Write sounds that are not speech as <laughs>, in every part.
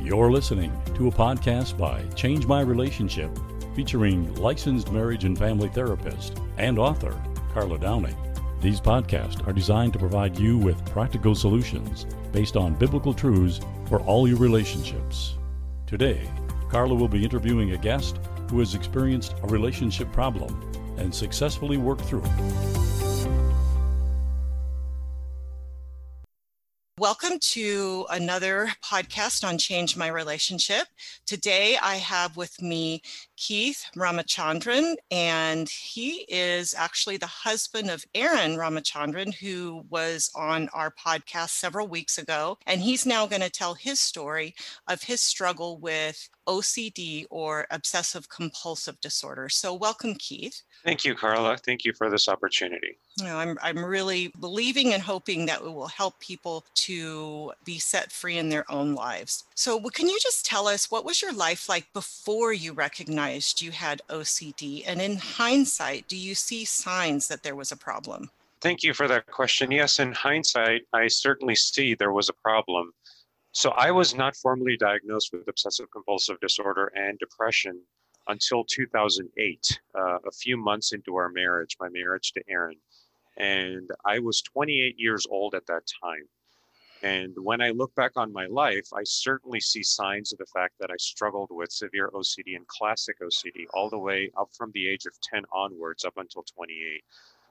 You're listening to a podcast by Change My Relationship, featuring licensed marriage and family therapist and author Carla Downing. These podcasts are designed to provide you with practical solutions based on biblical truths for all your relationships. Today, Carla will be interviewing a guest who has experienced a relationship problem and successfully worked through it. Welcome to another podcast on Change My Relationship. Today I have with me Keith Ramachandran, and he is actually the husband of Erin Ramachandran, who was on our podcast several weeks ago. And he's now going to tell his story of his struggle with OCD or obsessive compulsive disorder. So, welcome, Keith. Thank you, Carla. Thank you for this opportunity. You know, I'm, I'm really believing and hoping that it will help people to be set free in their own lives. So, can you just tell us what was your life like before you recognized you had OCD? And in hindsight, do you see signs that there was a problem? Thank you for that question. Yes, in hindsight, I certainly see there was a problem. So I was not formally diagnosed with obsessive compulsive disorder and depression until 2008, uh, a few months into our marriage, my marriage to Erin. And I was 28 years old at that time. And when I look back on my life, I certainly see signs of the fact that I struggled with severe OCD and classic OCD all the way up from the age of 10 onwards up until 28.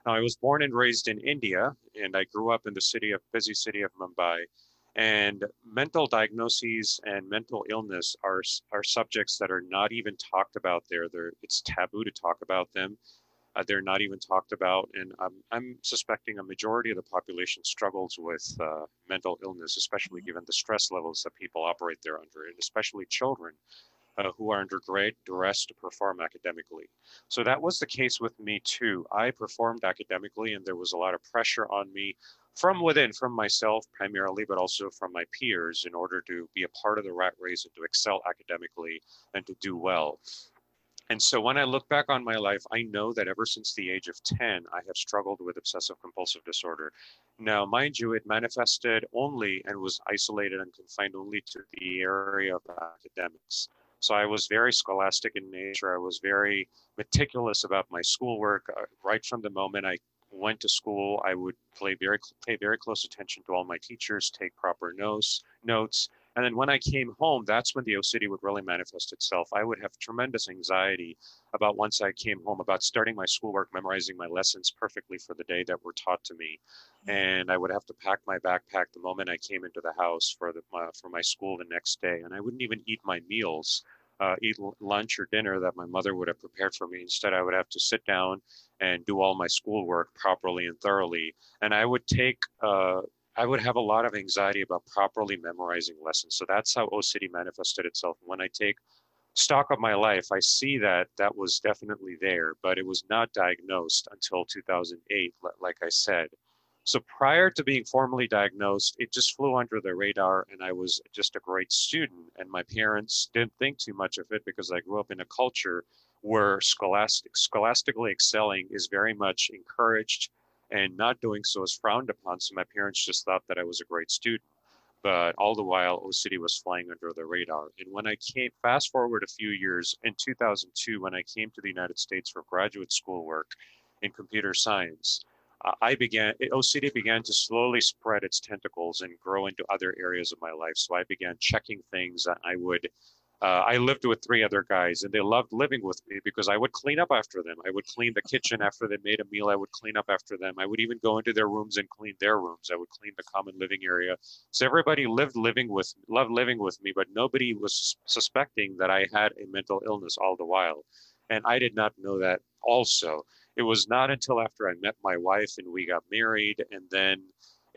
Now, I was born and raised in India, and I grew up in the city of busy city of Mumbai. And mental diagnoses and mental illness are, are subjects that are not even talked about there. They're, it's taboo to talk about them. Uh, they're not even talked about. And I'm, I'm suspecting a majority of the population struggles with uh, mental illness, especially given the stress levels that people operate there under, and especially children. Uh, who are under great duress to perform academically. So that was the case with me too. I performed academically, and there was a lot of pressure on me from within, from myself primarily, but also from my peers in order to be a part of the rat race and to excel academically and to do well. And so when I look back on my life, I know that ever since the age of 10, I have struggled with obsessive compulsive disorder. Now, mind you, it manifested only and was isolated and confined only to the area of academics. So I was very scholastic in nature. I was very meticulous about my schoolwork. Uh, right from the moment I went to school, I would play very pay very close attention to all my teachers, take proper notes, notes. And then when I came home, that's when the OCD would really manifest itself. I would have tremendous anxiety about once I came home about starting my schoolwork, memorizing my lessons perfectly for the day that were taught to me. Mm. And I would have to pack my backpack the moment I came into the house for the uh, for my school the next day. And I wouldn't even eat my meals uh, eat lunch or dinner that my mother would have prepared for me. Instead, I would have to sit down and do all my schoolwork properly and thoroughly. And I would take, uh, I would have a lot of anxiety about properly memorizing lessons. So that's how OCD manifested itself. When I take stock of my life, I see that that was definitely there, but it was not diagnosed until 2008, like I said. So prior to being formally diagnosed, it just flew under the radar and I was just a great student. And my parents didn't think too much of it because I grew up in a culture where scholastic, scholastically excelling is very much encouraged and not doing so is frowned upon. So my parents just thought that I was a great student. But all the while, OCD was flying under the radar. And when I came, fast forward a few years, in 2002, when I came to the United States for graduate school work in computer science, uh, I began, eh, OCD began to slowly spread its tentacles and grow into other areas of my life. So I began checking things that I would, uh, I lived with three other guys and they loved living with me because I would clean up after them. I would clean the kitchen after they made a meal. I would clean up after them. I would even go into their rooms and clean their rooms. I would clean the common living area. So everybody lived living with, loved living with me, but nobody was suspecting that I had a mental illness all the while. And I did not know that also it was not until after I met my wife and we got married, and then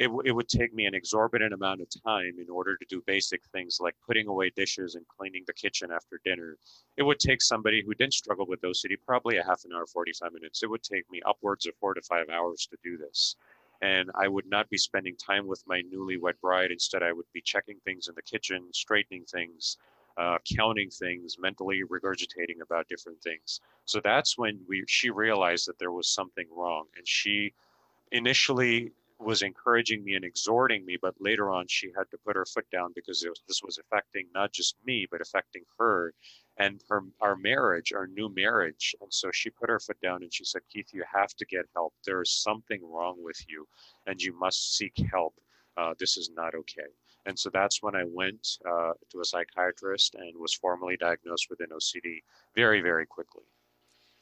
it, it would take me an exorbitant amount of time in order to do basic things like putting away dishes and cleaning the kitchen after dinner. It would take somebody who didn't struggle with OCD probably a half an hour, 45 minutes. It would take me upwards of four to five hours to do this. And I would not be spending time with my newlywed bride. Instead, I would be checking things in the kitchen, straightening things, uh, counting things, mentally regurgitating about different things. So that's when we she realized that there was something wrong, and she initially was encouraging me and exhorting me, but later on she had to put her foot down because was, this was affecting not just me, but affecting her and her our marriage, our new marriage. And so she put her foot down and she said, Keith, you have to get help. There is something wrong with you, and you must seek help. Uh, this is not okay. And so that's when I went uh, to a psychiatrist and was formally diagnosed with an OCD very, very quickly.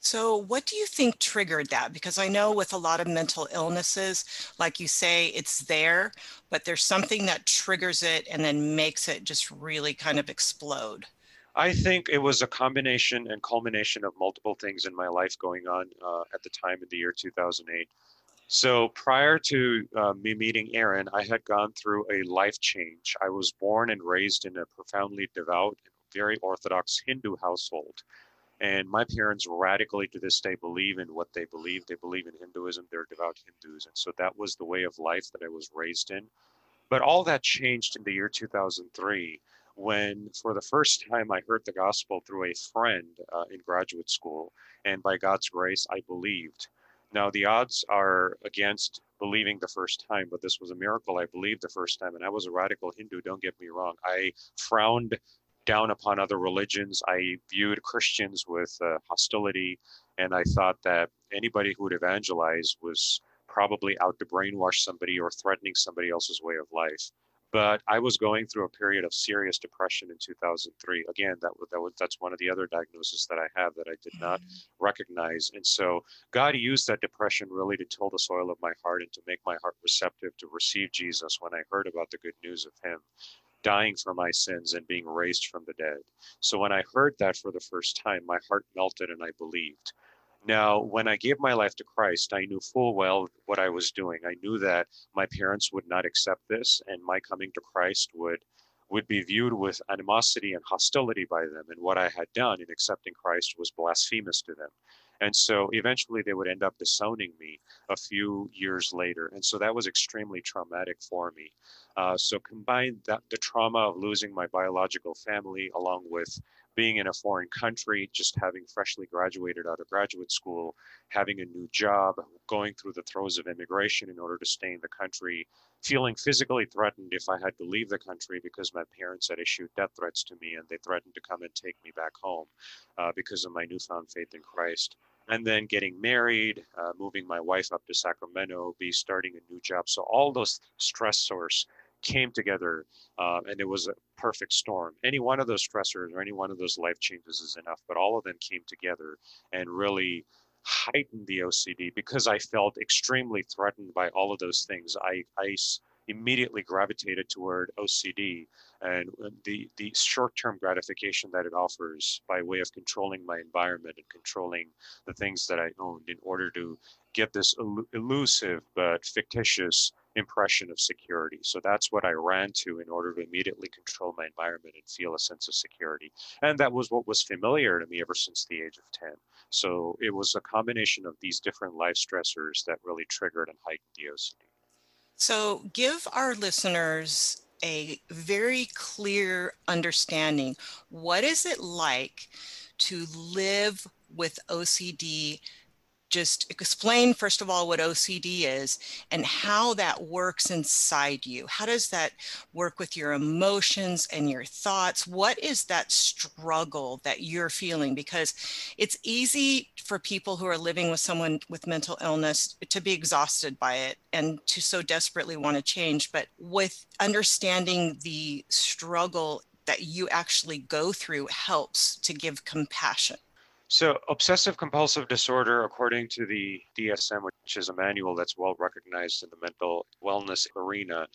So, what do you think triggered that? Because I know with a lot of mental illnesses, like you say, it's there, but there's something that triggers it and then makes it just really kind of explode. I think it was a combination and culmination of multiple things in my life going on uh, at the time in the year 2008. So prior to uh, me meeting Erin, I had gone through a life change. I was born and raised in a profoundly devout, very Orthodox Hindu household. And my parents radically to this day believe in what they believe. They believe in Hinduism, they're devout Hindus. And so that was the way of life that I was raised in. But all that changed in the year 2003 when, for the first time, I heard the gospel through a friend uh, in graduate school. And by God's grace, I believed. Now, the odds are against believing the first time, but this was a miracle. I believed the first time, and I was a radical Hindu, don't get me wrong. I frowned down upon other religions. I viewed Christians with uh, hostility, and I thought that anybody who would evangelize was probably out to brainwash somebody or threatening somebody else's way of life. But I was going through a period of serious depression in 2003. Again, that, that was, that's one of the other diagnoses that I have that I did not mm-hmm. recognize. And so God used that depression really to till the soil of my heart and to make my heart receptive to receive Jesus when I heard about the good news of Him dying for my sins and being raised from the dead. So when I heard that for the first time, my heart melted and I believed. Now, when I gave my life to Christ, I knew full well what I was doing. I knew that my parents would not accept this, and my coming to Christ would would be viewed with animosity and hostility by them. And what I had done in accepting Christ was blasphemous to them. And so eventually they would end up disowning me a few years later. And so that was extremely traumatic for me. Uh, so combine that the trauma of losing my biological family along with being in a foreign country, just having freshly graduated out of graduate school, having a new job, going through the throes of immigration in order to stay in the country, feeling physically threatened if I had to leave the country because my parents had issued death threats to me and they threatened to come and take me back home uh, because of my newfound faith in Christ and then getting married, uh, moving my wife up to Sacramento, be starting a new job. So all those stressors came together uh, and it was a perfect storm. Any one of those stressors or any one of those life changes is enough, but all of them came together and really heightened the OCD because I felt extremely threatened by all of those things. I, I immediately gravitated toward OCD and uh, the, the short-term gratification that it offers by way of controlling my environment and controlling the things that I owned in order to get this elusive but fictitious impression of security. So that's what I ran to in order to immediately control my environment and feel a sense of security. And that was what was familiar to me ever since the age of 10. So it was a combination of these different life stressors that really triggered and heightened the OCD. So give our listeners a very clear understanding. What is it like to live with OCD just explain first of all what OCD is and how that works inside you. How does that work with your emotions and your thoughts? What is that struggle that you're feeling? Because it's easy for people who are living with someone with mental illness to be exhausted by it and to so desperately want to change. But with understanding the struggle that you actually go through helps to give compassion. So, obsessive compulsive disorder, according to the DSM, which is a manual that's well recognized in the mental wellness arena,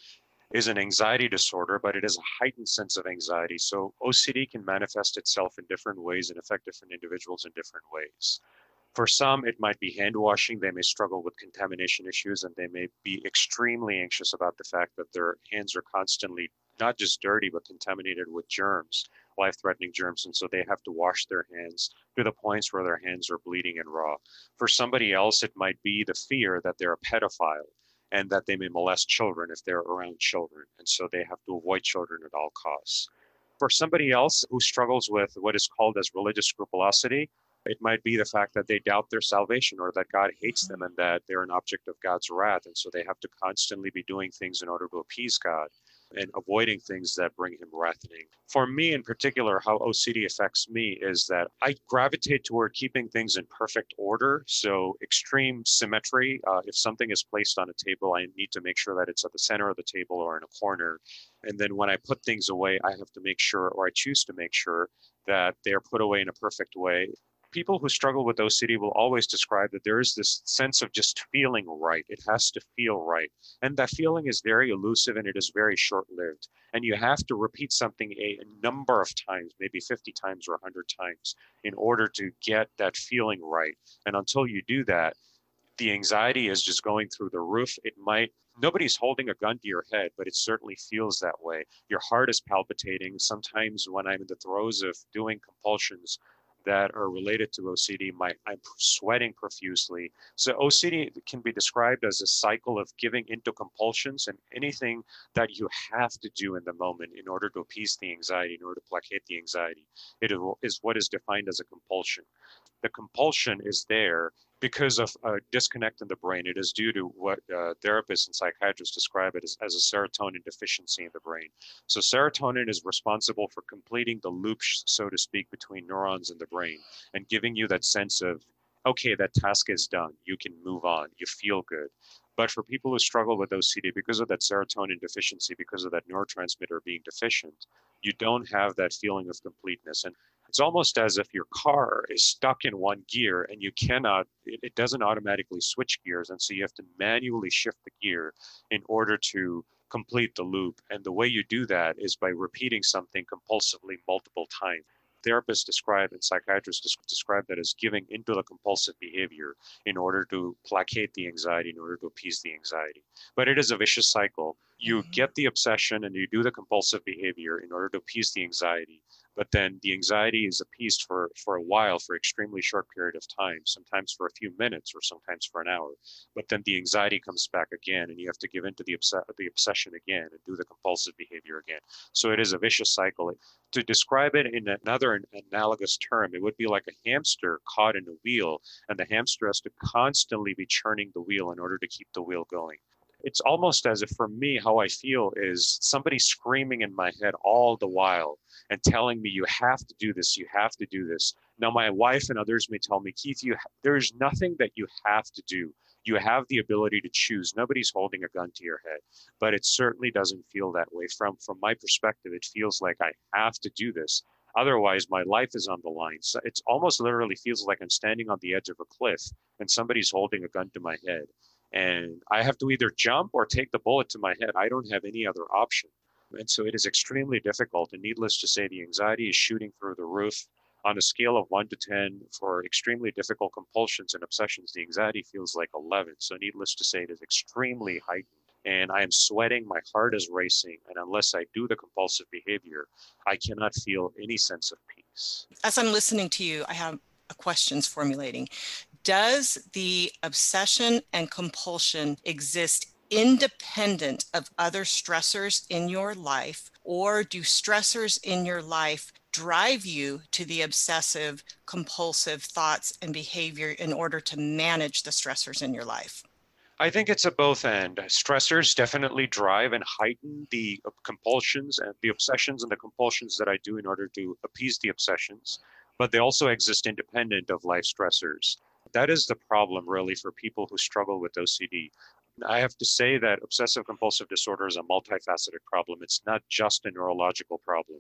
is an anxiety disorder, but it is a heightened sense of anxiety. So, OCD can manifest itself in different ways and affect different individuals in different ways. For some, it might be hand washing. They may struggle with contamination issues and they may be extremely anxious about the fact that their hands are constantly not just dirty, but contaminated with germs life threatening germs. And so they have to wash their hands to the points where their hands are bleeding and raw. For somebody else, it might be the fear that they're a pedophile and that they may molest children if they're around children. And so they have to avoid children at all costs. For somebody else who struggles with what is called as religious scrupulosity, It might be the fact that they doubt their salvation or that God hates them and that they're an object of God's wrath. And so they have to constantly be doing things in order to appease God and avoiding things that bring him wrathing. For me in particular, how OCD affects me is that I gravitate toward keeping things in perfect order. So, extreme symmetry. Uh, if something is placed on a table, I need to make sure that it's at the center of the table or in a corner. And then when I put things away, I have to make sure, or I choose to make sure, that they're put away in a perfect way people who struggle with OCD will always describe that there is this sense of just feeling right. It has to feel right. And that feeling is very elusive and it is very short lived. And you have to repeat something a, number of times, maybe 50 times or 100 times, in order to get that feeling right. And until you do that, the anxiety is just going through the roof. It might, nobody's holding a gun to your head, but it certainly feels that way. Your heart is palpitating. Sometimes when I'm in the throes of doing compulsions, that are related to OCD, my, I'm sweating profusely. So OCD can be described as a cycle of giving into compulsions and anything that you have to do in the moment in order to appease the anxiety, in order to placate the anxiety. It is what is defined as a compulsion. The compulsion is there because of a disconnect in the brain. It is due to what uh, therapists and psychiatrists describe it as, as a serotonin deficiency in the brain. So, serotonin is responsible for completing the loop, so to speak, between neurons in the brain and giving you that sense of, okay, that task is done. You can move on. You feel good. But for people who struggle with OCD because of that serotonin deficiency, because of that neurotransmitter being deficient, you don't have that feeling of completeness. And it's almost as if your car is stuck in one gear and you cannot, it, it doesn't automatically switch gears. And so you have to manually shift the gear in order to complete the loop. And the way you do that is by repeating something compulsively multiple times therapists describe and psychiatrists describe that as giving into the compulsive behavior in order to placate the anxiety, in order to appease the anxiety. But it is a vicious cycle. You mm-hmm. get the obsession and you do the compulsive behavior in order to appease the anxiety but then the anxiety is appeased for for a while for extremely short period of time sometimes for a few minutes or sometimes for an hour. But then the anxiety comes back again and you have to give in to the, obs- the obsession again and do the compulsive behavior again. So it is a vicious cycle. To describe it in another analogous term it would be like a hamster caught in a wheel and the hamster has to constantly be churning the wheel in order to keep the wheel going it's almost as if for me how i feel is somebody screaming in my head all the while and telling me you have to do this you have to do this. Now my wife and others may tell me keith you there's nothing that you have to do. You have the ability to choose. Nobody's holding a gun to your head. But it certainly doesn't feel that way. From from my perspective it feels like i have to do this. Otherwise my life is on the line. So it's almost literally feels like i'm standing on the edge of a cliff and somebody's holding a gun to my head and I have to either jump or take the bullet to my head. I don't have any other option. And so it is extremely difficult. And needless to say, the anxiety is shooting through the roof. On a scale of one to 10 for extremely difficult compulsions and obsessions, the anxiety feels like 11. So, needless to say, it is extremely heightened. And I am sweating, my heart is racing. And unless I do the compulsive behavior, I cannot feel any sense of peace. As I'm listening to you, I have questions formulating does the obsession and compulsion exist independent of other stressors in your life, or do stressors in your life drive you to the obsessive compulsive thoughts and behavior in order to manage the stressors in your life? I think it's a both end. Stressors definitely drive and heighten the compulsions and the obsessions and the compulsions that I do in order to appease the obsessions, but they also exist independent of life stressors that is the problem really for people who struggle with OCD. I have to say that obsessive compulsive disorder is a multifaceted problem. It's not just a neurological problem,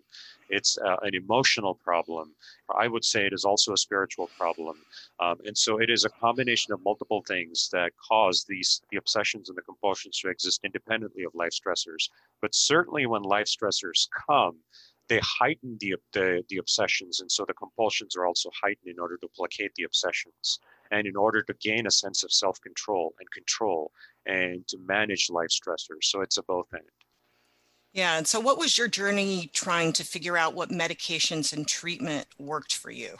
it's uh, an emotional problem. I would say it is also a spiritual problem. Um, and so it is a combination of multiple things that cause these the obsessions and the compulsions to exist independently of life stressors. But certainly when life stressors come, they heighten the, the, the obsessions and so the compulsions are also heightened in order to placate the obsessions and in order to gain a sense of self-control and control and to manage life stressors. So it's a both end yeah and so what was your journey trying to figure out what medications and treatment worked for you?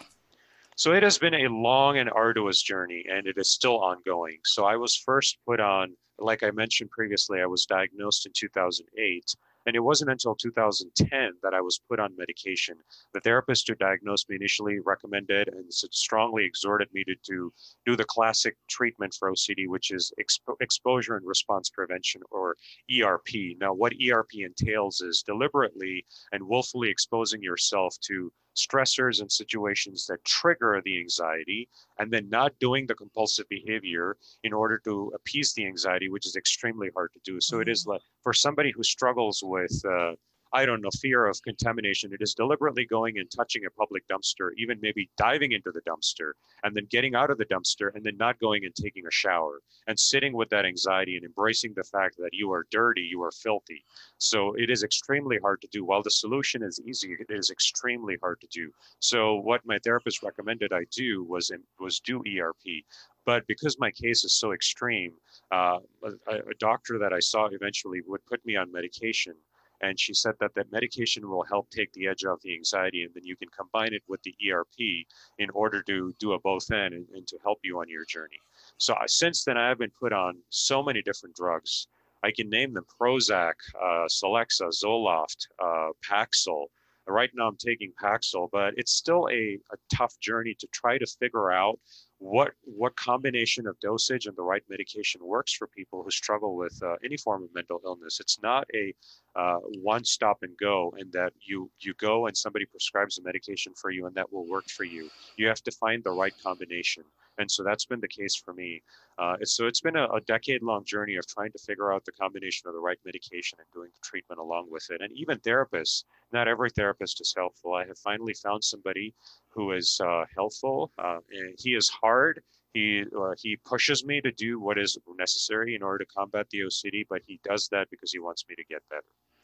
So it has been a long and arduous journey and it is still ongoing. So i was first put on like i mentioned previously i was diagnosed in 2008 And it wasn't until 2010 that I was put on medication. The therapist who diagnosed me initially recommended and strongly exhorted me to, to do the classic treatment for OCD, which is expo- exposure and response prevention or ERP. Now, what ERP entails is deliberately and willfully exposing yourself to stressors and situations that trigger the anxiety and then not doing the compulsive behavior in order to appease the anxiety which is extremely hard to do so mm-hmm. it is mm-hmm. like for somebody who struggles with uh, I don't know, fear of contamination. It is deliberately going and touching a public dumpster, even maybe diving into the dumpster and then getting out of the dumpster and then not going and taking a shower and sitting with that anxiety and embracing the fact that you are dirty, you are filthy. So it is extremely hard to do. While the solution is easy, it is extremely hard to do. So what my therapist recommended I do was was do ERP. But because my case is so extreme, uh, a, a doctor that I saw eventually would put me on medication and she said that that medication will help take the edge off the anxiety and then you can combine it with the erp in order to do a both end and, and to help you on your journey. So since then i've been put on so many different drugs. I can name them prozac uh, celexa zoloft uh, paxil. Right now i'm taking paxil but it's still a, a tough journey to try to figure out what what combination of dosage and the right medication works for people who struggle with uh, any form of mental illness. It's not a uh, one stop and go, and that you you go and somebody prescribes a medication for you and that will work for you. You have to find the right combination, and so that's been the case for me. Uh, so it's been a, a decade long journey of trying to figure out the combination of the right medication and doing the treatment along with it. And even therapists, not every therapist is helpful. I have finally found somebody who is uh, helpful. Uh, he is hard. He uh, he pushes me to do what is necessary in order to combat the OCD, but he does that because he wants me to get better.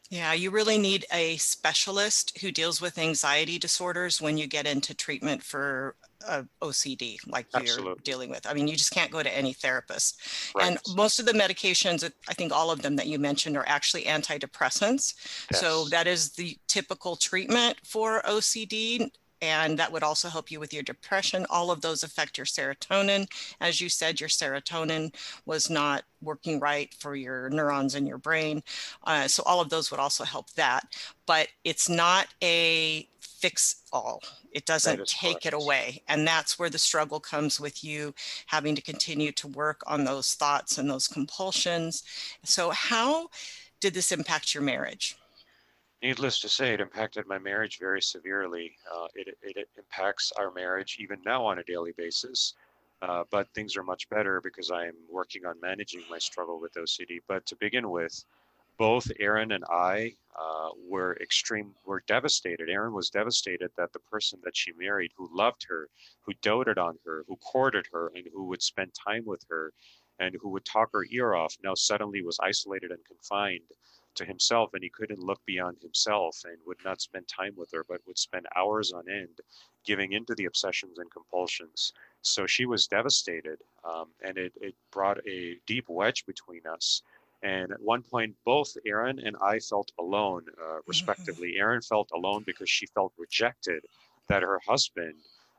Yeah, you really need a specialist who deals with anxiety disorders when you get into treatment for uh, OCD, like Absolutely. you're dealing with. I mean, you just can't go to any therapist. Right. And most of the medications, I think all of them that you mentioned, are actually antidepressants. Yes. So that is the typical treatment for OCD and that would also help you with your depression. All of those affect your serotonin. As you said, your serotonin was not working right for your neurons in your brain. Uh, so all of those would also help that. But it's not a fix all. It doesn't take correct. it away. And that's where the struggle comes with you having to continue to work on those thoughts and those compulsions. So, how did this impact your marriage? Needless to say, it impacted my marriage very severely. Uh, it, it, impacts our marriage even now on a daily basis. Uh, but things are much better because I am working on managing my struggle with OCD. But to begin with, both Erin and I uh, were extreme, were devastated. Erin was devastated that the person that she married, who loved her, who doted on her, who courted her, and who would spend time with her, and who would talk her ear off, now suddenly was isolated and confined to himself and he couldn't look beyond himself and would not spend time with her but would spend hours on end giving into the obsessions and compulsions. So she was devastated um, and it, it brought a deep wedge between us. And at one point both erin and i felt alone uh, mm-hmm. respectively. Erin felt alone because she felt rejected that her husband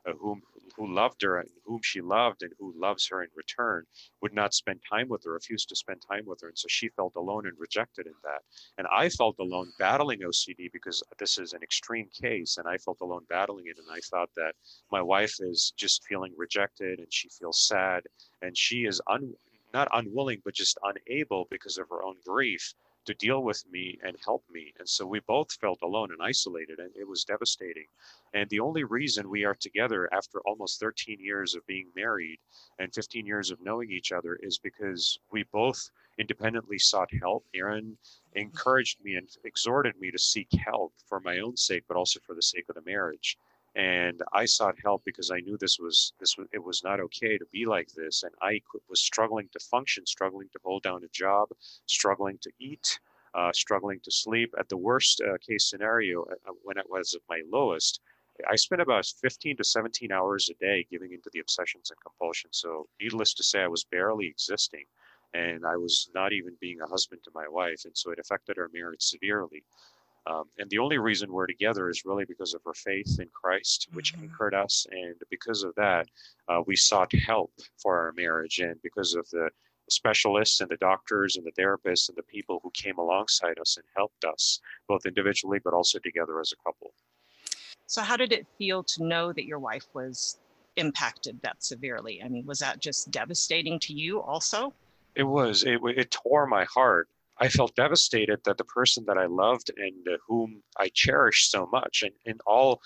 uh, whom who loved her and whom she loved and who loves her in return would not spend time with her, refused to spend time with her. And so she felt alone and rejected in that. And I felt alone battling OCD because this is an extreme case. And I felt alone battling it. And I thought that my wife is just feeling rejected and she feels sad and she is un, not unwilling, but just unable because of her own grief to deal with me and help me. And so we both felt alone and isolated, and it was devastating. And the only reason we are together after almost 13 years of being married and 15 years of knowing each other is because we both independently sought help. Erin encouraged me and exhorted me to seek help for my own sake, but also for the sake of the marriage and I sought help because I knew this was this was it was not okay to be like this, and I was struggling to function, struggling to hold down a job, struggling to eat, uh, struggling to sleep. At the worst uh, case scenario, uh, uh when it was at my lowest, I spent about 15 to 17 hours a day giving into the obsessions and compulsions. So, needless to say, I was barely existing, and I was not even being a husband to my wife, and so it affected our marriage severely. Um, and the only reason we're together is really because of our faith in Christ, which mm-hmm. anchored us. And because of that, uh, we sought help for our marriage. And because of the specialists and the doctors and the therapists and the people who came alongside us and helped us both individually but also together as a couple. So, how did it feel to know that your wife was impacted that severely? I mean, was that just devastating to you also? It was. It, it tore my heart. I felt devastated that the person that I loved and whom I cherished so much, and in all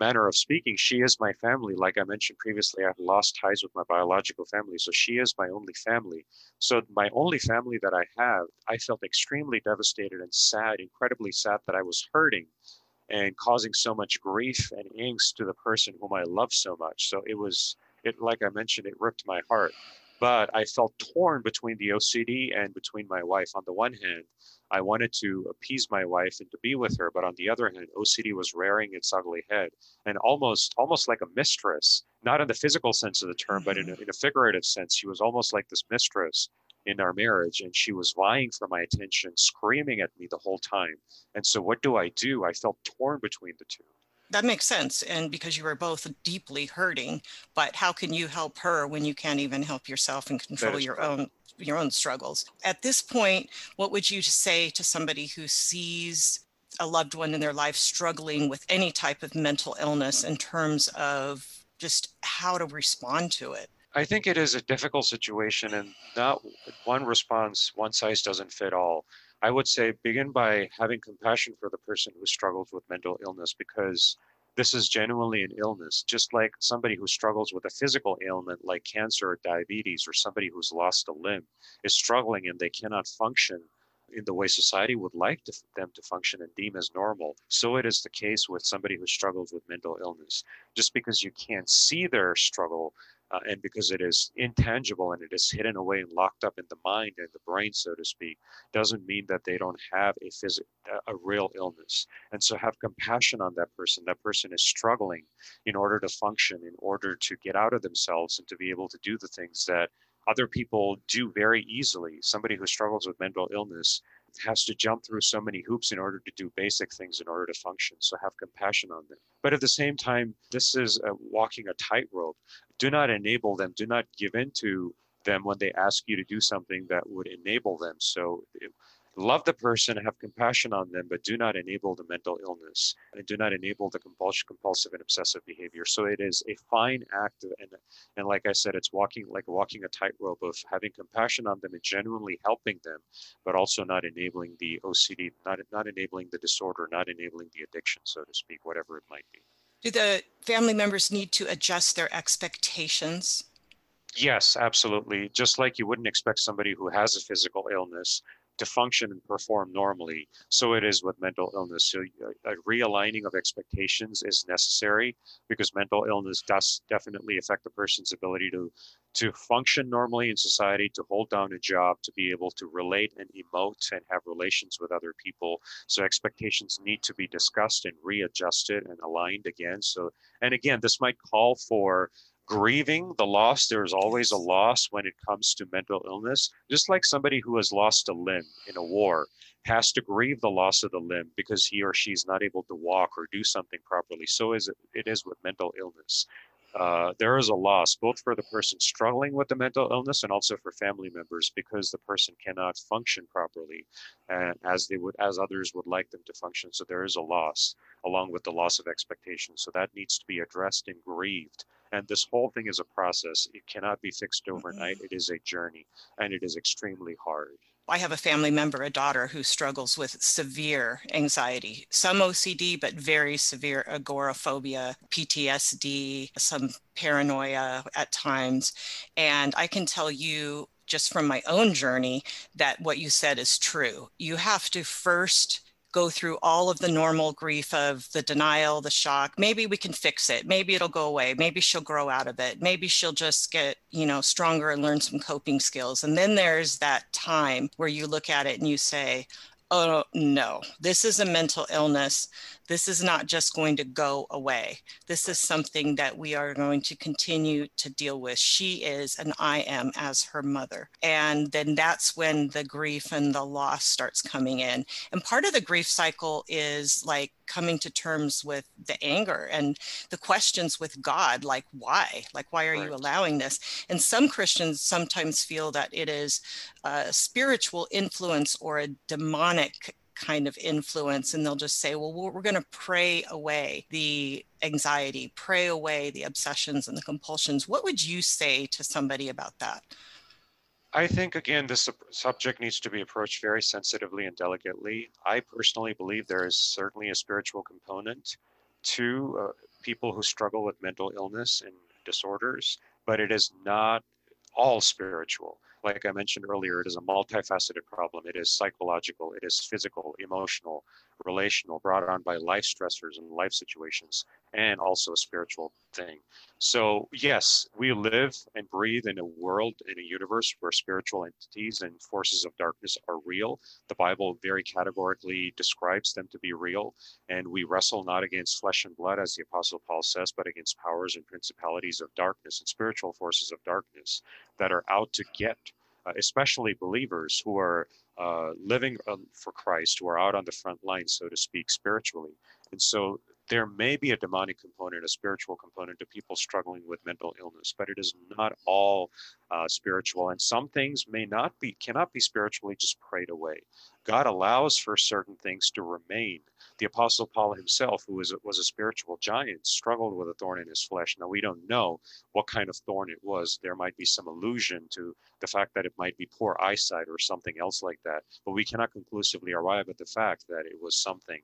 manner of speaking, she is my family. Like I mentioned previously, I've lost ties with my biological family, so she is my only family. So my only family that I have, I felt extremely devastated and sad, incredibly sad that I was hurting and causing so much grief and angst to the person whom I love so much. So it was, it like I mentioned, it ripped my heart. But I felt torn between the OCD and between my wife. On the one hand, I wanted to appease my wife and to be with her, but on the other hand, OCD was rearing its ugly head and almost, almost like a mistress, not in the physical sense of the term, but in a, in a figurative sense. She was almost like this mistress in our marriage and she was vying for my attention screaming at me the whole time and so what do i do i felt torn between the two that makes sense and because you were both deeply hurting but how can you help her when you can't even help yourself and control your correct. own your own struggles at this point what would you say to somebody who sees a loved one in their life struggling with any type of mental illness in terms of just how to respond to it I think it is a difficult situation and not one response, one size doesn't fit all. I would say begin by having compassion for the person who struggles with mental illness because this is genuinely an illness, just like somebody who struggles with a physical ailment like cancer or diabetes, or somebody who's lost a limb is struggling and they cannot function in the way society would like to, them to function and deem as normal. So it is the case with somebody who struggles with mental illness. Just because you can't see their struggle uh, and because it is intangible and it is hidden away and locked up in the mind and the brain so to speak doesn't mean that they don't have a physical a real illness. And so have compassion on that person. That person is struggling in order to function in order to get out of themselves and to be able to do the things that other people do very easily. Somebody who struggles with mental illness has to jump through so many hoops in order to do basic things in order to function. So have compassion on them. But at the same time, this is a, walking a tightrope. Do not enable them. Do not give in to them when they ask you to do something that would enable them. So love the person, have compassion on them, but do not enable the mental illness and do not enable the compulsion, compulsive and obsessive behavior. So it is a fine act, of, and and like I said, it's walking like walking a tightrope of having compassion on them and genuinely helping them, but also not enabling the OCD, not not enabling the disorder, not enabling the addiction, so to speak, whatever it might be. Do the family members need to adjust their expectations? Yes, absolutely. Just like you wouldn't expect somebody who has a physical illness to function and perform normally. So it is with mental illness. So uh, a realigning of expectations is necessary because mental illness does definitely affect the person's ability to to function normally in society, to hold down a job, to be able to relate and emote and have relations with other people. So expectations need to be discussed and readjusted and aligned again. So and again, this might call for grieving the loss there's always a loss when it comes to mental illness just like somebody who has lost a limb in a war has to grieve the loss of the limb because he or she is not able to walk or do something properly. So is it, it is with mental illness uh, there is a loss both for the person struggling with the mental illness and also for family members because the person cannot function properly and as they would as others would like them to function so there is a loss along with the loss of expectation so that needs to be addressed and grieved and this whole thing is a process. It cannot be fixed overnight. Mm-hmm. It is a journey and it is extremely hard. I have a family member, a daughter, who struggles with severe anxiety, some OCD, but very severe agoraphobia, PTSD, some paranoia at times. And I can tell you just from my own journey that what you said is true. You have to first go through all of the normal grief of the denial, the shock. Maybe we can fix it. Maybe it'll go away. Maybe she'll grow out of it. Maybe she'll just get, you know, stronger and learn some coping skills. And then there's that time where you look at it and you say, oh no, this is a mental illness this is not just going to go away. This is something that we are going to continue to deal with. She is and I am as her mother. And then that's when the grief and the loss starts coming in. And part of the grief cycle is like coming to terms with the anger and the questions with God, like why? Like, why are right. you allowing this? And some Christians sometimes feel that it is a spiritual influence or a demonic kind of influence and they'll just say well we're going to pray away the anxiety pray away the obsessions and the compulsions. What would you say to somebody about that? I think, again, this subject needs to be approached very sensitively and delicately. I personally believe there is certainly a spiritual component to uh, people who struggle with mental illness and disorders, but it is not all spiritual like I mentioned earlier, it is a multifaceted problem. It is psychological, it is physical, emotional, relational, brought on by life stressors and life situations, and also a spiritual thing. So, yes, we live and breathe in a world, in a universe where spiritual entities and forces of darkness are real. The Bible very categorically describes them to be real. And we wrestle not against flesh and blood, as the Apostle Paul says, but against powers and principalities of darkness and spiritual forces of darkness that are out to get uh, especially believers who are uh, living um, for Christ, who are out on the front line, so to speak, spiritually. And so there may be a demonic component, a spiritual component to people struggling with mental illness, but it is not all uh, spiritual. And some things may not be, cannot be spiritually just prayed away. God allows for certain things to remain. The Apostle Paul himself, who was was a spiritual giant, struggled with a thorn in his flesh. Now, we don't know what kind of thorn it was. There might be some allusion to the fact that it might be poor eyesight or something else like that, but we cannot conclusively arrive at the fact that it was something.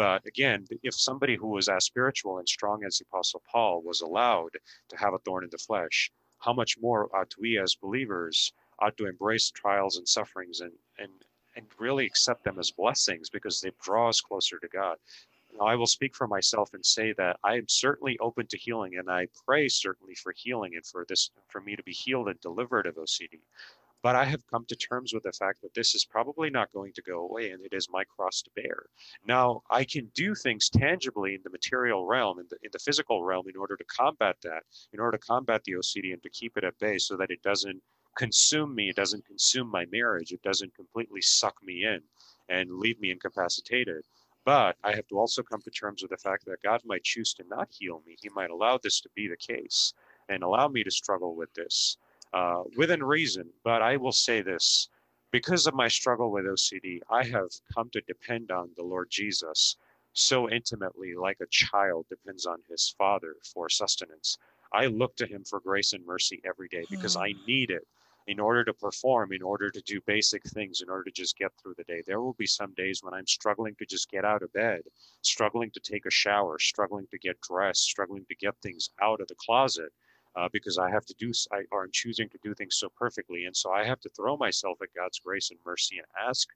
But again, if somebody who was as spiritual and strong as the Apostle Paul was allowed to have a thorn in the flesh, how much more ought we as believers ought to embrace trials and sufferings and, and and really accept them as blessings because they draw us closer to God. Now, I will speak for myself and say that I am certainly open to healing, and I pray certainly for healing and for this for me to be healed and delivered of OCD. But I have come to terms with the fact that this is probably not going to go away, and it is my cross to bear. Now, I can do things tangibly in the material realm, in the, in the physical realm, in order to combat that, in order to combat the OCD and to keep it at bay so that it doesn't consume me. It doesn't consume my marriage. It doesn't completely suck me in and leave me incapacitated. But I have to also come to terms with the fact that God might choose to not heal me. He might allow this to be the case and allow me to struggle with this uh, within reason. But I will say this because of my struggle with OCD, I have come to depend on the Lord Jesus so intimately, like a child depends on his father for sustenance. I look to him for grace and mercy every day because I hmm. need it in order to perform, in order to do basic things, in order to just get through the day. There will be some days when I'm struggling to just get out of bed, struggling to take a shower, struggling to get dressed, struggling to get things out of the closet. Uh, because I have to do, I, or I'm choosing to do things so perfectly. And so I have to throw myself at God's grace and mercy and ask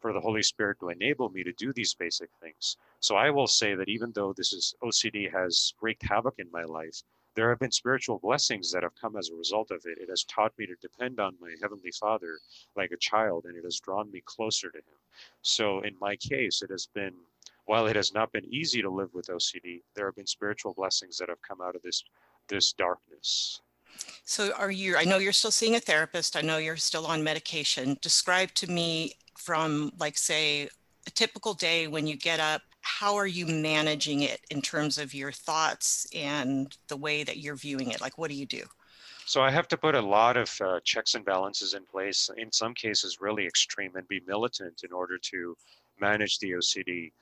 for the Holy Spirit to enable me to do these basic things. So I will say that even though this is OCD has wreaked havoc in my life, there have been spiritual blessings that have come as a result of it. It has taught me to depend on my Heavenly Father like a child, and it has drawn me closer to Him. So, in my case, it has been, while it has not been easy to live with OCD, there have been spiritual blessings that have come out of this this darkness. So, are you? I know you're still seeing a therapist. I know you're still on medication. Describe to me from, like, say, a typical day when you get up how are you managing it in terms of your thoughts and the way that you're viewing it? Like, what do you do? So I have to put a lot of uh, checks and balances in place, in some cases really extreme, and be militant in order to manage the OCD.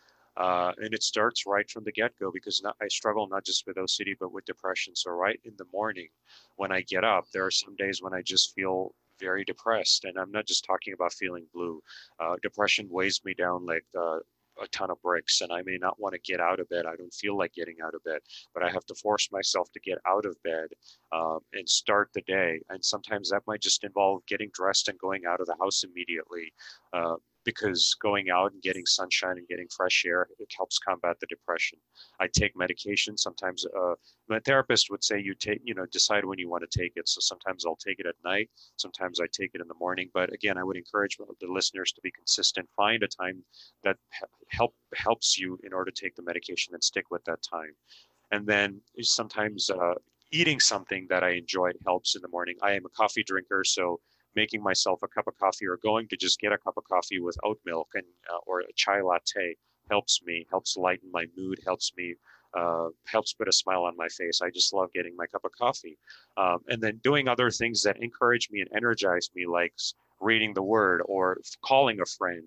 Uh, and it starts right from the get-go because not, I struggle not just with OCD but with depression. So right in the morning, when I get up, there are some days when I just feel very depressed, and I'm not just talking about feeling blue. Uh, depression weighs me down like uh, a ton of bricks and I may not want to get out of bed. I don't feel like getting out of bed, but I have to force myself to get out of bed um, and start the day. And sometimes that might just involve getting dressed and going out of the house immediately. Because going out and getting sunshine and getting fresh air it helps combat the depression. I take medication sometimes uh, my therapist would say you take you know decide when you want to take it. So sometimes i'll take it at night sometimes i take it in the morning. But again i would encourage the listeners to be consistent. Find a time that help helps you in order to take the medication and stick with that time. And then sometimes uh, eating something that i enjoy helps in the morning. I am a coffee drinker so making myself a cup of coffee or going to just get a cup of coffee with oat milk and uh, or a chai latte helps me helps lighten my mood helps me uh, helps put a smile on my face. I just love getting my cup of coffee. Um, and then doing other things that encourage me and energize me like reading the word or calling a friend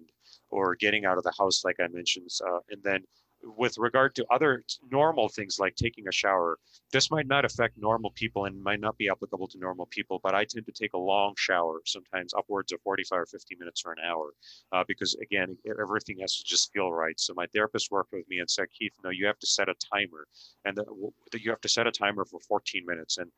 or getting out of the house like i mentioned uh, and then with regard to other normal things like taking a shower, this might not affect normal people and might not be applicable to normal people, but I tend to take a long shower, sometimes upwards of 45 or 50 minutes or an hour, uh, because again, everything has to just feel right. So my therapist worked with me and said, Keith, no, you have to set a timer and the, you have to set a timer for 14 minutes. And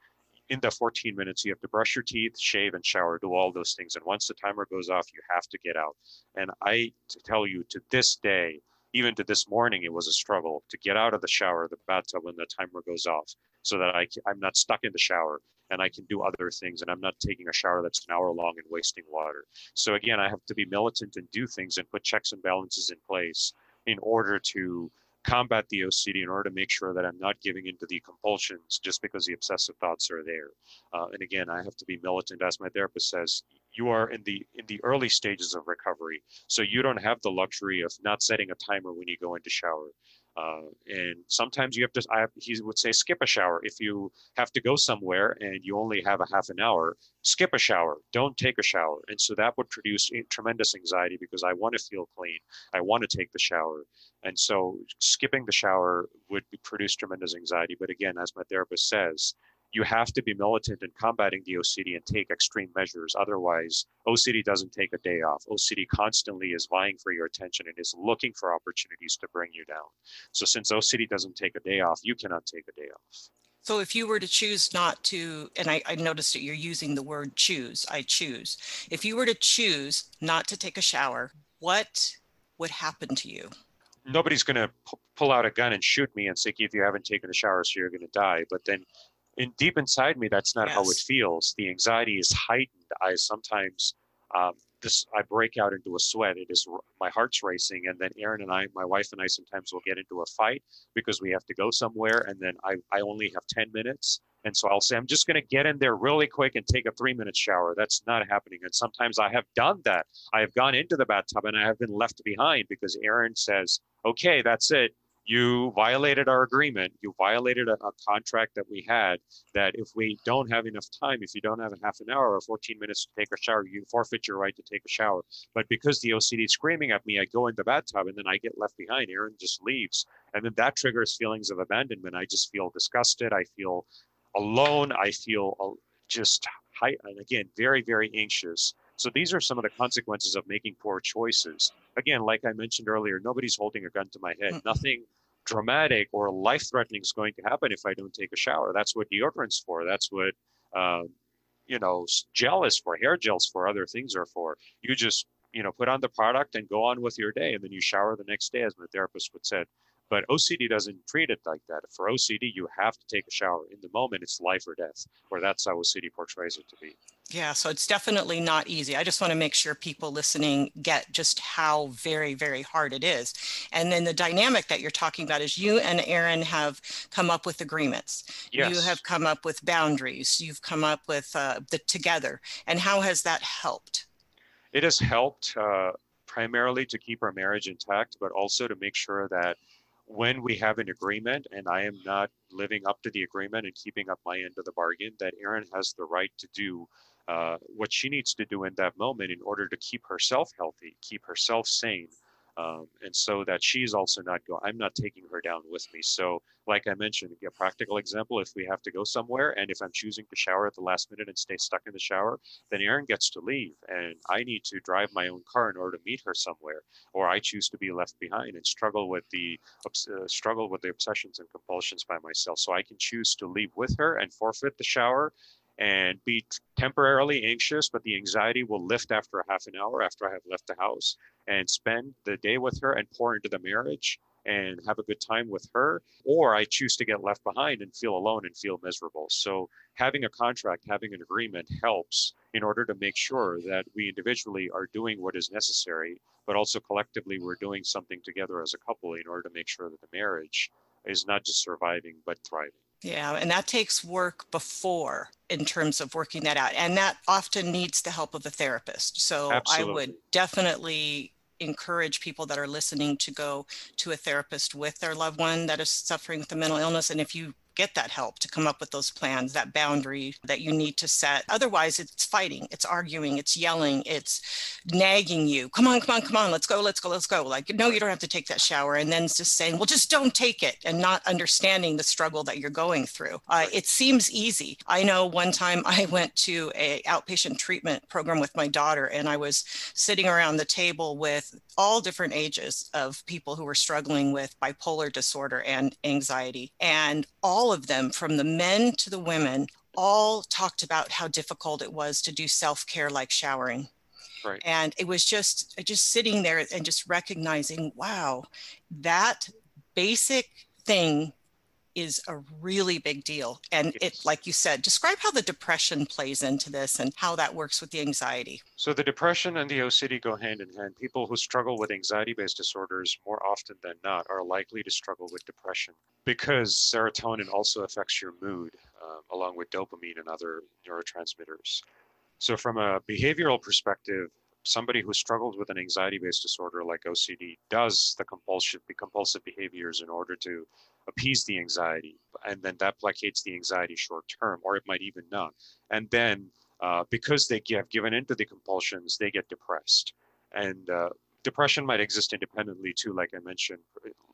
in the 14 minutes, you have to brush your teeth, shave, and shower, do all those things. And once the timer goes off, you have to get out. And I tell you, to this day, even to this morning, it was a struggle to get out of the shower, the bathtub when the timer goes off, so that I, I'm not stuck in the shower and I can do other things and I'm not taking a shower that's an hour long and wasting water. So again, I have to be militant and do things and put checks and balances in place in order to combat the OCD in order to make sure that I'm not giving into the compulsions just because the obsessive thoughts are there. Uh, and again, I have to be militant, as my therapist says you are in the in the early stages of recovery so you don't have the luxury of not setting a timer when you go into shower. Uh, and sometimes you have to I he would say skip a shower. If you have to go somewhere and you only have a half an hour skip a shower. Don't take a shower. And so that would produce tremendous anxiety because i want to feel clean. I want to take the shower. And so skipping the shower would produce tremendous anxiety. But again as my therapist says you have to be militant in combating the OCD and take extreme measures. Otherwise, OCD doesn't take a day off. OCD constantly is vying for your attention and is looking for opportunities to bring you down. So, since OCD doesn't take a day off, you cannot take a day off. So, if you were to choose not to, and I, I noticed that you're using the word choose, I choose. If you were to choose not to take a shower, what would happen to you? Nobody's going to p- pull out a gun and shoot me and say, if you haven't taken a shower, so you're going to die. But then in deep inside me, that's not yes. how it feels. The anxiety is heightened. I sometimes um, this I break out into a sweat. It is my heart's racing, and then Erin and I, my wife and I, sometimes will get into a fight because we have to go somewhere, and then I I only have ten minutes, and so I'll say I'm just going to get in there really quick and take a three minute shower. That's not happening, and sometimes I have done that. I have gone into the bathtub and I have been left behind because Erin says, "Okay, that's it you violated our agreement. You violated a, a, contract that we had that if we don't have enough time, if you don't have a half an hour or 14 minutes to take a shower, you forfeit your right to take a shower. But because the OCD is screaming at me, I go in the bathtub and then I get left behind. Erin just leaves. And then that triggers feelings of abandonment. I just feel disgusted. I feel alone. I feel uh, just high, and again, very, very anxious. So these are some of the consequences of making poor choices. Again, like I mentioned earlier, nobody's holding a gun to my head. Nothing dramatic or life threatening is going to happen if I don't take a shower. That's what deodorant's for. That's what, um, you know, gel is for, hair gel's for, other things are for. You just, you know, put on the product and go on with your day. And then you shower the next day, as my therapist would say. But OCD doesn't treat it like that. For OCD, you have to take a shower. In the moment, it's life or death, or that's how OCD portrays it to be. Yeah, so it's definitely not easy. I just want to make sure people listening get just how very, very hard it is. And then the dynamic that you're talking about is you and Erin have come up with agreements. Yes. You have come up with boundaries. You've come up with uh, the together. And how has that helped? It has helped uh, primarily to keep our marriage intact, but also to make sure that when we have an agreement and I am not living up to the agreement and keeping up my end of the bargain, that Erin has the right to do uh, what she needs to do in that moment in order to keep herself healthy, keep herself sane, um, and so that she's also not going i'm not taking her down with me. So like i mentioned a practical example if we have to go somewhere and if i'm choosing to shower at the last minute and stay stuck in the shower then erin gets to leave and i need to drive my own car in order to meet her somewhere. Or i choose to be left behind and struggle with the uh, struggle with the obsessions and compulsions by myself. So i can choose to leave with her and forfeit the shower and be temporarily anxious, but the anxiety will lift after a half an hour after I have left the house. And spend the day with her and pour into the marriage and have a good time with her, or I choose to get left behind and feel alone and feel miserable. So having a contract, having an agreement helps in order to make sure that we individually are doing what is necessary, but also collectively we're doing something together as a couple in order to make sure that the marriage is not just surviving, but thriving. Yeah, and that takes work before in terms of working that out. And that often needs the help of a therapist. So Absolutely. I would definitely encourage people that are listening to go to a therapist with their loved one that is suffering with a mental illness. And if you get that help to come up with those plans, that boundary that you need to set. Otherwise, it's fighting, it's arguing, it's yelling, it's nagging you. Come on, come on, come on, let's go, let's go, let's go. Like, no, you don't have to take that shower. And then just saying, well, just don't take it and not understanding the struggle that you're going through. Uh, it seems easy. I know one time <laughs> I went to a outpatient treatment program with my daughter and I was sitting around the table with all different ages of people who were struggling with bipolar disorder and anxiety. And all all of them, from the men to the women, all talked about how difficult it was to do self care like showering. Right. And it was just uh, just sitting there and just recognizing, wow, that basic thing is a really big deal. And it, like you said, describe how the depression plays into this and how that works with the anxiety. So, the depression and the OCD go hand in hand. People who struggle with anxiety based disorders more often than not are likely to struggle with depression because serotonin also affects your mood, um, along with dopamine and other neurotransmitters. So, from a behavioral perspective, somebody who struggles with an anxiety based disorder like OCD does the compulsive, compulsive behaviors in order to appease the anxiety, and then that placates the anxiety short term, or it might even not. And then uh, because they have given into the compulsions, they get depressed. And uh, depression might exist independently too, like I mentioned.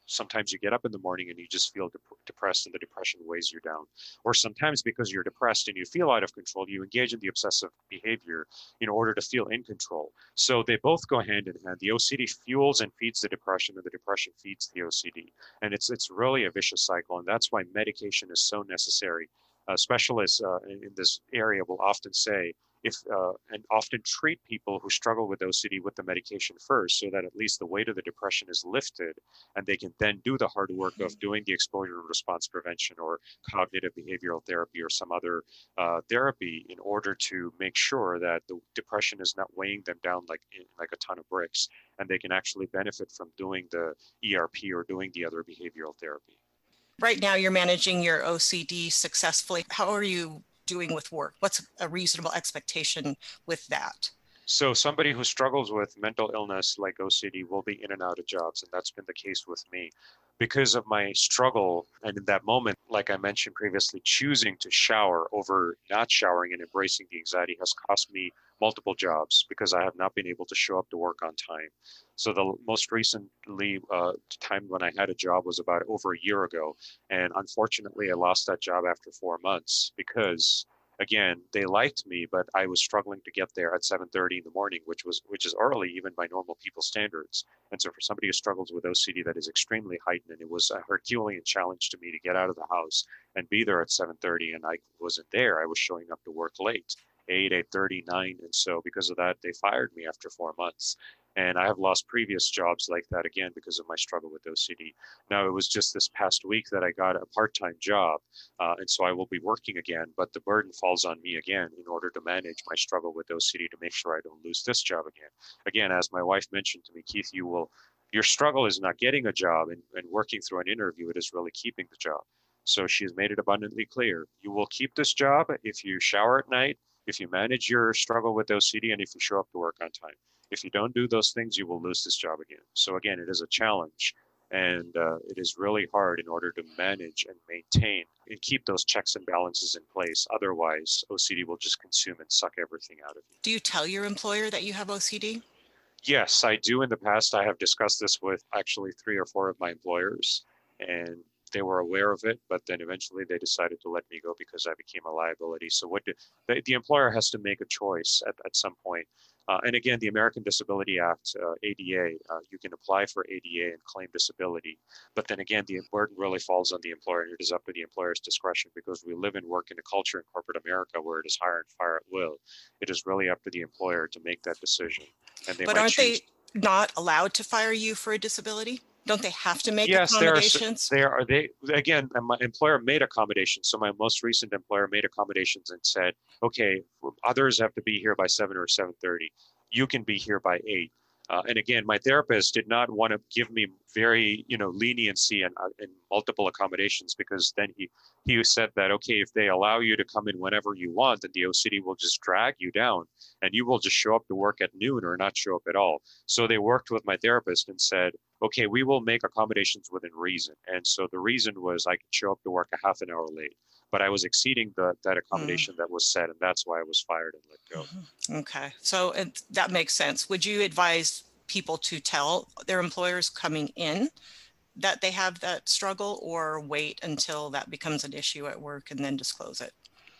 Sometimes you get up in the morning and you just feel dep- depressed, and the depression weighs you down. Or sometimes because you're depressed and you feel out of control, you engage in the obsessive behavior in order to feel in control. So they both go hand in hand. The OCD fuels and feeds the depression, and the depression feeds the OCD. And it's it's really a vicious cycle, and that's why medication is so necessary. Uh, specialists uh, in, in this area will often say if uh, and often treat people who struggle with OCD with the medication first, so that at least the weight of the depression is lifted, and they can then do the hard work of mm-hmm. doing the exposure and response prevention or cognitive behavioral therapy or some other uh, therapy in order to make sure that the depression is not weighing them down like like a ton of bricks, and they can actually benefit from doing the ERP or doing the other behavioral therapy. Right now, you're managing your OCD successfully. How are you doing with work? What's a reasonable expectation with that? So somebody who struggles with mental illness like OCD will be in and out of jobs, and that's been the case with me. Because of my struggle, and in that moment, like I mentioned previously, choosing to shower over not showering and embracing the anxiety has cost me multiple jobs because I have not been able to show up to work on time. So the most recently uh, time when I had a job was about over a year ago, and unfortunately, I lost that job after four months because again they liked me but i was struggling to get there at 7.30 in the morning which was which is early even by normal people standards and so for somebody who struggles with ocd that is extremely heightened and it was a herculean challenge to me to get out of the house and be there at 7.30 and i wasn't there i was showing up to work late 8, 8 39. And so because of that, they fired me after four months. And I have lost previous jobs like that again because of my struggle with OCD. Now, it was just this past week that I got a part time job. Uh, and so I will be working again, but the burden falls on me again in order to manage my struggle with OCD to make sure I don't lose this job again. Again, as my wife mentioned to me, Keith, you will, your struggle is not getting a job and, and working through an interview, it is really keeping the job. So she has made it abundantly clear you will keep this job if you shower at night, if you manage your struggle with OCD and if you show up to work on time. If you don't do those things, you will lose this job again. So again, it is a challenge and uh, it is really hard in order to manage and maintain and keep those checks and balances in place. Otherwise, OCD will just consume and suck everything out of you. Do you tell your employer that you have OCD? Yes, I do. In the past, I have discussed this with actually three or four of my employers, and they were aware of it, but then eventually they decided to let me go because I became a liability. So what do, the, the employer has to make a choice at, at some point. Uh, and again, the American Disability Act, uh, ADA, uh, you can apply for ADA and claim disability. But then again, the burden really falls on the employer and it is up to the employer's discretion because we live and work in a culture in corporate America where it is hire and fire at will. It is really up to the employer to make that decision. And they but aren't they not allowed to fire you for a disability? Don't they have to make Yes, there are accommodations? They are, they, again, my employer made accommodations. So my most recent employer made accommodations and said, okay, others have to be here by seven or seven thirty. You can be here by eight. Uh, and again, my therapist did not want to give me very, you know, leniency and, uh, and multiple accommodations because then he he said that okay, if they allow you to come in whenever you want, then the OCD will just drag you down, and you will just show up to work at noon or not show up at all. So they worked with my therapist and said, okay, we will make accommodations within reason. And so the reason was I could show up to work a half an hour late, but I was exceeding the that accommodation that was set, and that's why I was fired and let go. Mhm. Okay, so that makes sense. Would you advise people to tell their employers coming in that they have that struggle or wait until that becomes an issue at work and then disclose it?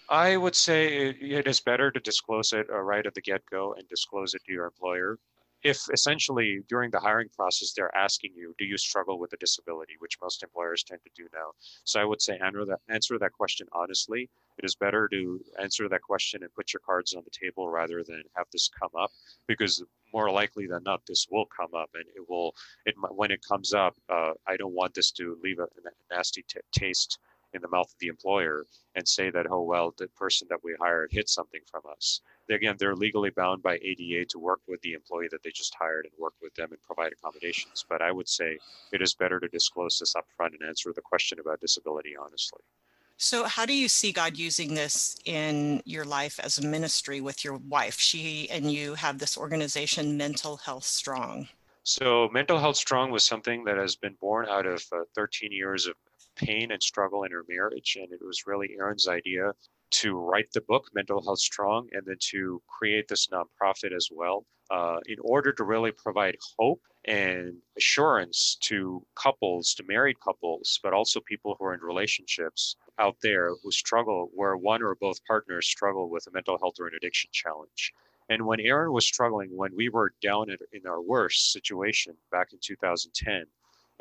I would say it, it is better to disclose it uh, right at the get go and disclose it to your employer. If essentially during the hiring process they're asking you, do you struggle with a disability, which most employers tend to do now. So I would say answer that answer that question honestly. It is better to answer that question and put your cards on the table rather than have this come up because more likely than not this will come up and it will it when it comes up uh, I don't want this to leave a, a nasty t- taste in the mouth of the employer and say that oh well the person that we hired hid something from us again, they're legally bound by ADA to work with the employee that they just hired and work with them and provide accommodations. But I would say it is better to disclose this upfront and answer the question about disability honestly. So, how do you see God using this in your life as a ministry with your wife? She and you have this organization, Mental Health Strong. So, Mental Health Strong was something that has been born out of uh, 13 years of pain and struggle in her marriage. And it was really Erin's idea to write the book, Mental Health Strong, and then to create this nonprofit as well, uh, in order to really provide hope and assurance to couples, to married couples, but also people who are in relationships out there who struggle, where one or both partners struggle with a mental health or an addiction challenge. And when Erin was struggling, when we were down in our worst situation back in 2010,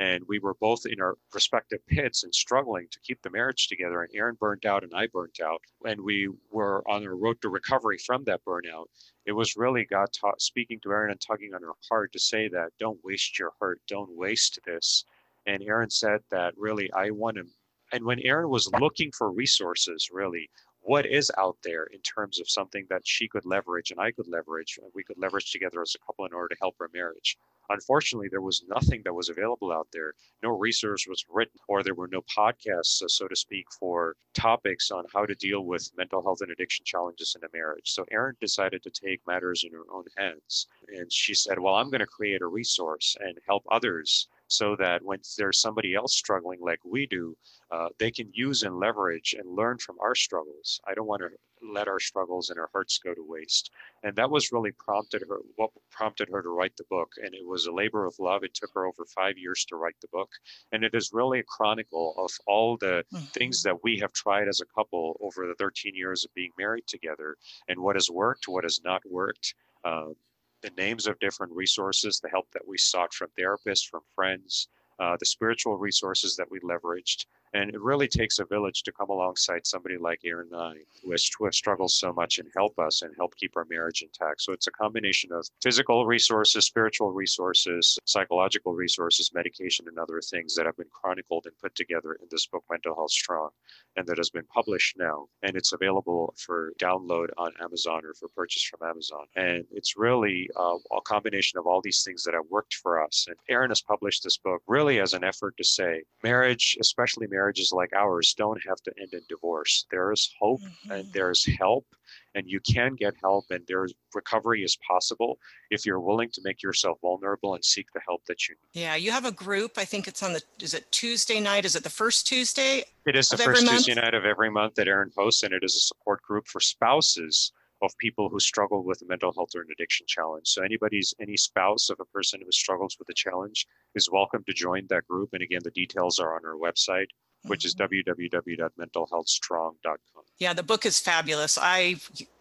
and we were both in our respective pits and struggling to keep the marriage together and erin burned out and i burnt out and we were on our road to recovery from that burnout. It was really god ta- speaking to erin and tugging on her heart to say that don't waste your hurt don't waste this. And erin said that really i want to and when erin was looking for resources really what is out there in terms of something that she could leverage and i could leverage and we could leverage together as a couple in order to help our marriage unfortunately there was nothing that was available out there. No research was written or there were no podcasts uh, so to speak for topics on how to deal with mental health and addiction challenges in a marriage. So erin decided to take matters in her own hands and she said well i'm going to create a resource and help others so that when there's somebody else struggling like we do uh, they can use and leverage and learn from our struggles. I don't want to let our struggles and our hurts go to waste. And that was really prompted her what prompted her to write the book. And it was a labor of love. It took her over five years to write the book. And it is really a chronicle of all the things that we have tried as a couple over the 13 years of being married together and what has worked what has not worked. Um, the names of different resources the help that we sought from therapists from friends uh, the spiritual resources that we leveraged and it really takes a village to come alongside somebody like Erin and I, who has, who has struggled so much and help us and help keep our marriage intact. So it's a combination of physical resources, spiritual resources, psychological resources, medication, and other things that have been chronicled and put together in this book, Mental Health Strong, and that has been published now. And it's available for download on Amazon or for purchase from Amazon. And it's really uh, a combination of all these things that have worked for us. And Erin has published this book really as an effort to say marriage, especially marriages like ours, don't have to end in divorce. There is hope and Mhm. there's help, and you can get help, and there's recovery is possible if you're willing to make yourself vulnerable and seek the help that you need. Yeah, you have a group. I think it's on the, is it Tuesday night? Is it the first Tuesday? It is the first? Tuesday night of every month that Erin hosts, and it is a support group for spouses of people who struggle with a mental health or an addiction challenge. So anybody's any spouse of a person who struggles with a challenge is welcome to join that group. And again, the details are on our website, which is Mhm. www.mentalhealthstrong.com. Yeah, the book is fabulous. I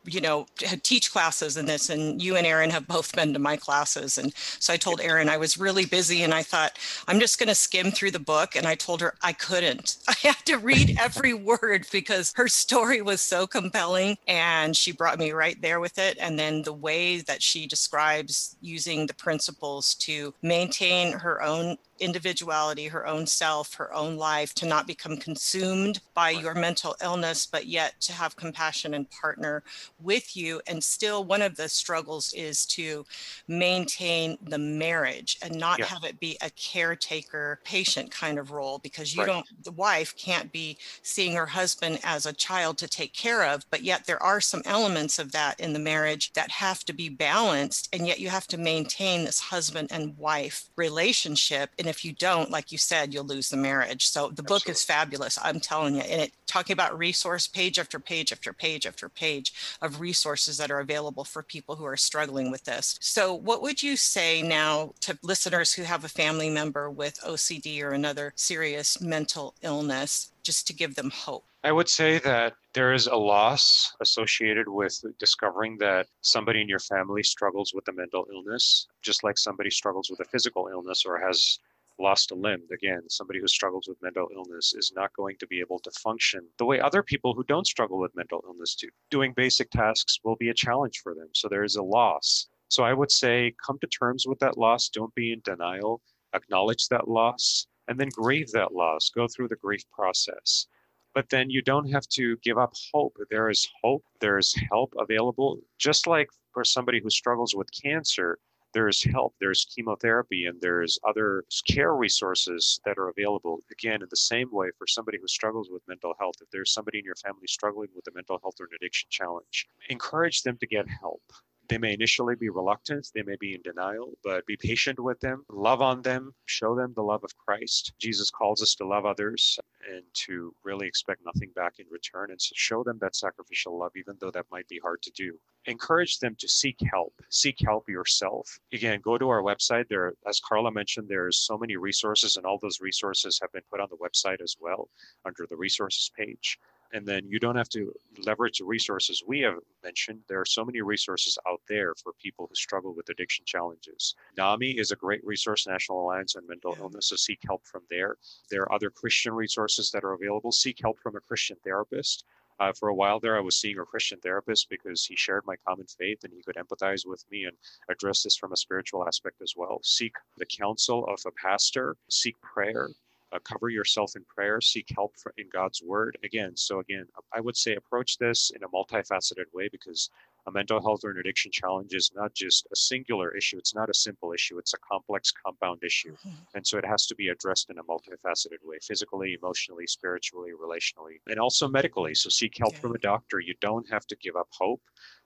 you know, teach classes in this, and you and Erin have both been to my classes. And so I told Erin I was really busy, and I thought I'm just going to skim through the book. And I told her I couldn't. <laughs> I had to read every <laughs> word because her story was so compelling, and she brought me right there with it. And then the way that she describes using the principles to maintain her own individuality, her own self, her own life, to not become consumed by your mental illness, but yet to have compassion and partner with you. And still, one of the struggles is to maintain the marriage and not yeah. have it be a caretaker patient kind of role because you right. don't, the wife can't be seeing her husband as a child to take care of, but yet there are some elements of that in the marriage that have to be balanced. And yet you have to maintain this husband and wife relationship. And if you don't, like you said, you'll lose the marriage. So the Absolutely. book is fabulous. I'm telling you. And it talking about resource page after page after page after page of resources that are available for people who are struggling with this. So what would you say now to listeners who have a family member with OCD or another serious mental illness? just to give them hope? I would say that there is a loss associated with discovering that somebody in your family struggles with a mental illness, just like somebody struggles with a physical illness or has lost a limb, again, somebody who struggles with mental illness is not going to be able to function the way other people who don't struggle with mental illness do. Doing basic tasks will be a challenge for them. So there is a loss. So I would say come to terms with that loss. Don't be in denial. Acknowledge that loss and then grieve that loss. Go through the grief process. But then you don't have to give up hope. There is hope, there is help available. Just like for somebody who struggles with cancer, there's help, there's chemotherapy, and there's other care resources that are available. Again, in the same way, for somebody who struggles with mental health, if there's somebody in your family struggling with a mental health or an addiction challenge, encourage them to get help. They may initially be reluctant, they may be in denial, but be patient with them, love on them, show them the love of Christ. Jesus calls us to love others and to really expect nothing back in return and to show them that sacrificial love, even though that might be hard to do. Encourage them to seek help, seek help yourself. Again, go to our website. There, as Carla mentioned, there's so many resources, and all those resources have been put on the website as well under the resources page. And then you don't have to leverage the resources we have mentioned. There are so many resources out there for people who struggle with addiction challenges. NAMI is a great resource, National Alliance on Mental Illness, so seek help from there. There are other Christian resources that are available. Seek help from a Christian therapist. Uh, for a while there, I was seeing a Christian therapist because he shared my common faith and he could empathize with me and address this from a spiritual aspect as well. Seek the counsel of a pastor, seek prayer, uh, cover yourself in prayer, seek help for, in God's word. Again, so again, I would say approach this in a multifaceted way because a mental health or an addiction challenge is not just a singular issue. It's not a simple issue. It's a complex compound issue. Mm-hmm. And so it has to be addressed in a multifaceted way, physically, emotionally, spiritually, relationally, and also medically. So seek help from a doctor. You don't have to give up hope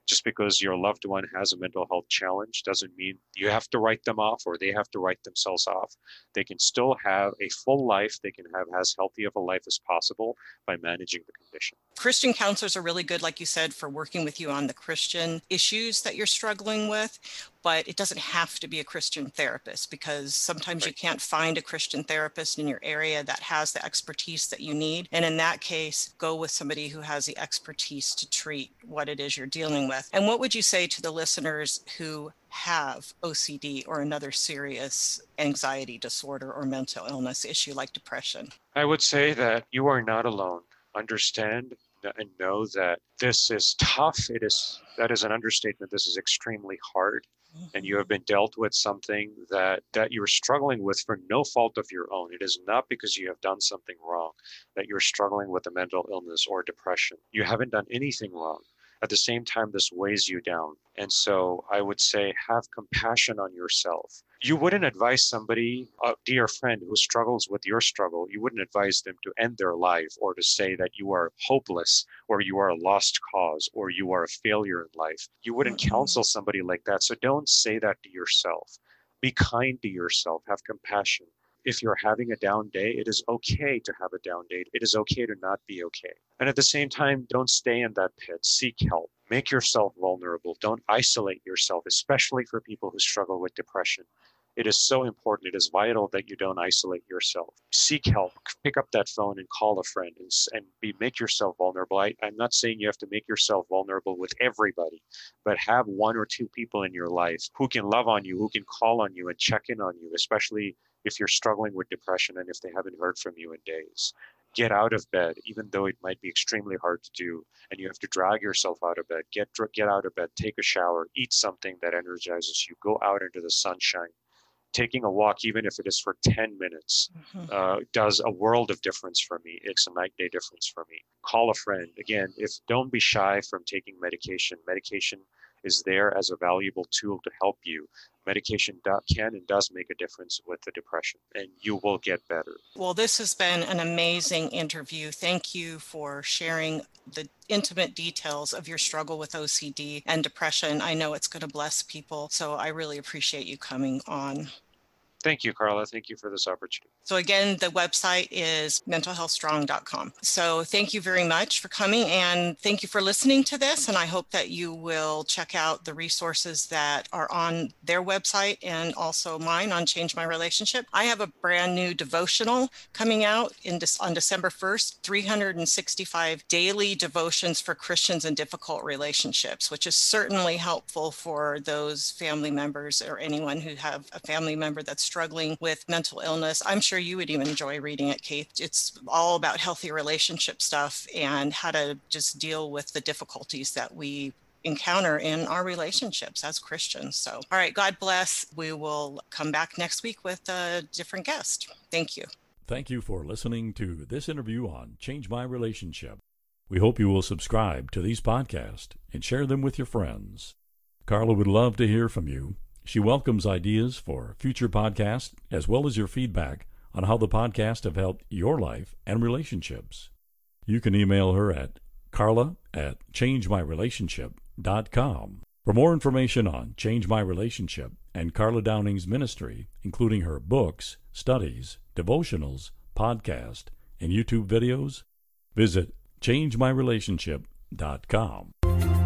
just because your loved one has a mental health challenge doesn't mean you have to write them off or they have to write themselves off. They can still have a full life. They can have as healthy of a life as possible by managing the condition. Christian counselors are really good, like you said, for working with you on the Christian issues that you're struggling with but it doesn't have to be a Christian therapist because sometimes right. you can't find a Christian therapist in your area that has the expertise that you need. And in that case, go with somebody who has the expertise to treat what it is you're dealing with. And what would you say to the listeners who have OCD or another serious anxiety disorder or mental illness issue like depression? I would say that you are not alone. Understand and know that this is tough. It is that is an understatement. This is extremely hard. And you have mm-hmm. been dealt with something that that you're struggling with for no fault of your own. It is not because you have done something wrong that you're struggling with a mental illness or depression. You haven't done anything wrong. At the same time this weighs you down. And so i would say have compassion on yourself you wouldn't advise somebody, a dear friend who struggles with your struggle, you wouldn't advise them to end their life or to say that you are hopeless or you are a lost cause or you are a failure in life. You wouldn't mm-hmm. counsel somebody like that. So don't say that to yourself. Be kind to yourself, have compassion. If you're having a down day, it is okay to have a down day. It is okay to not be okay. And at the same time, don't stay in that pit. Seek help. Make yourself vulnerable. Don't isolate yourself, especially for people who struggle with depression it is so important. It is vital that you don't isolate yourself. Seek help. Pick up that phone and call a friend and, and be make yourself vulnerable. I, I'm not saying you have to make yourself vulnerable with everybody, but have one or two people in your life who can love on you, who can call on you and check in on you, especially if you're struggling with depression and if they haven't heard from you in days get out of bed, even though it might be extremely hard to do, and you have to drag yourself out of bed. Get get out of bed, take a shower, eat something that energizes you. Go out into the sunshine. Taking a walk, even if it is for 10 minutes, mm-hmm. uh, does a world of difference for me. It's a night day difference for me. Call a friend. Again, if don't be shy from taking medication. Medication is there as a valuable tool to help you. Medication do, can and does make a difference with the depression, and you will get better. Well, this has been an amazing interview. Thank you for sharing the intimate details of your struggle with OCD and depression. I know it's going to bless people, so I really appreciate you coming on. Thank you, Carla. Thank you for this opportunity. So, again, the website is mentalhealthstrong.com. So, thank you very much for coming and thank you for listening to this. And I hope that you will check out the resources that are on their website and also mine on Change My Relationship. I have a brand new devotional coming out in on December 1st 365 daily devotions for Christians in difficult relationships, which is certainly helpful for those family members or anyone who have a family member that's struggling with mental illness. I'm sure you would even enjoy reading it, Keith. It's all about healthy relationship stuff and how to just deal with the difficulties that we encounter in our relationships as Christians. So, all right, God bless. We will come back next week with a different guest. Thank you. Thank you for listening to this interview on Change My Relationship. We hope you will subscribe to these podcasts and share them with your friends. Carla would love to hear from you. She welcomes ideas for future podcasts as well as your feedback on how the podcast have helped your life and relationships. You can email her at carla at changemyrelationship.com. For more information on Change My Relationship and Carla Downing's ministry, including her books, studies, devotionals, podcast, and YouTube videos, visit changemyrelationship.com.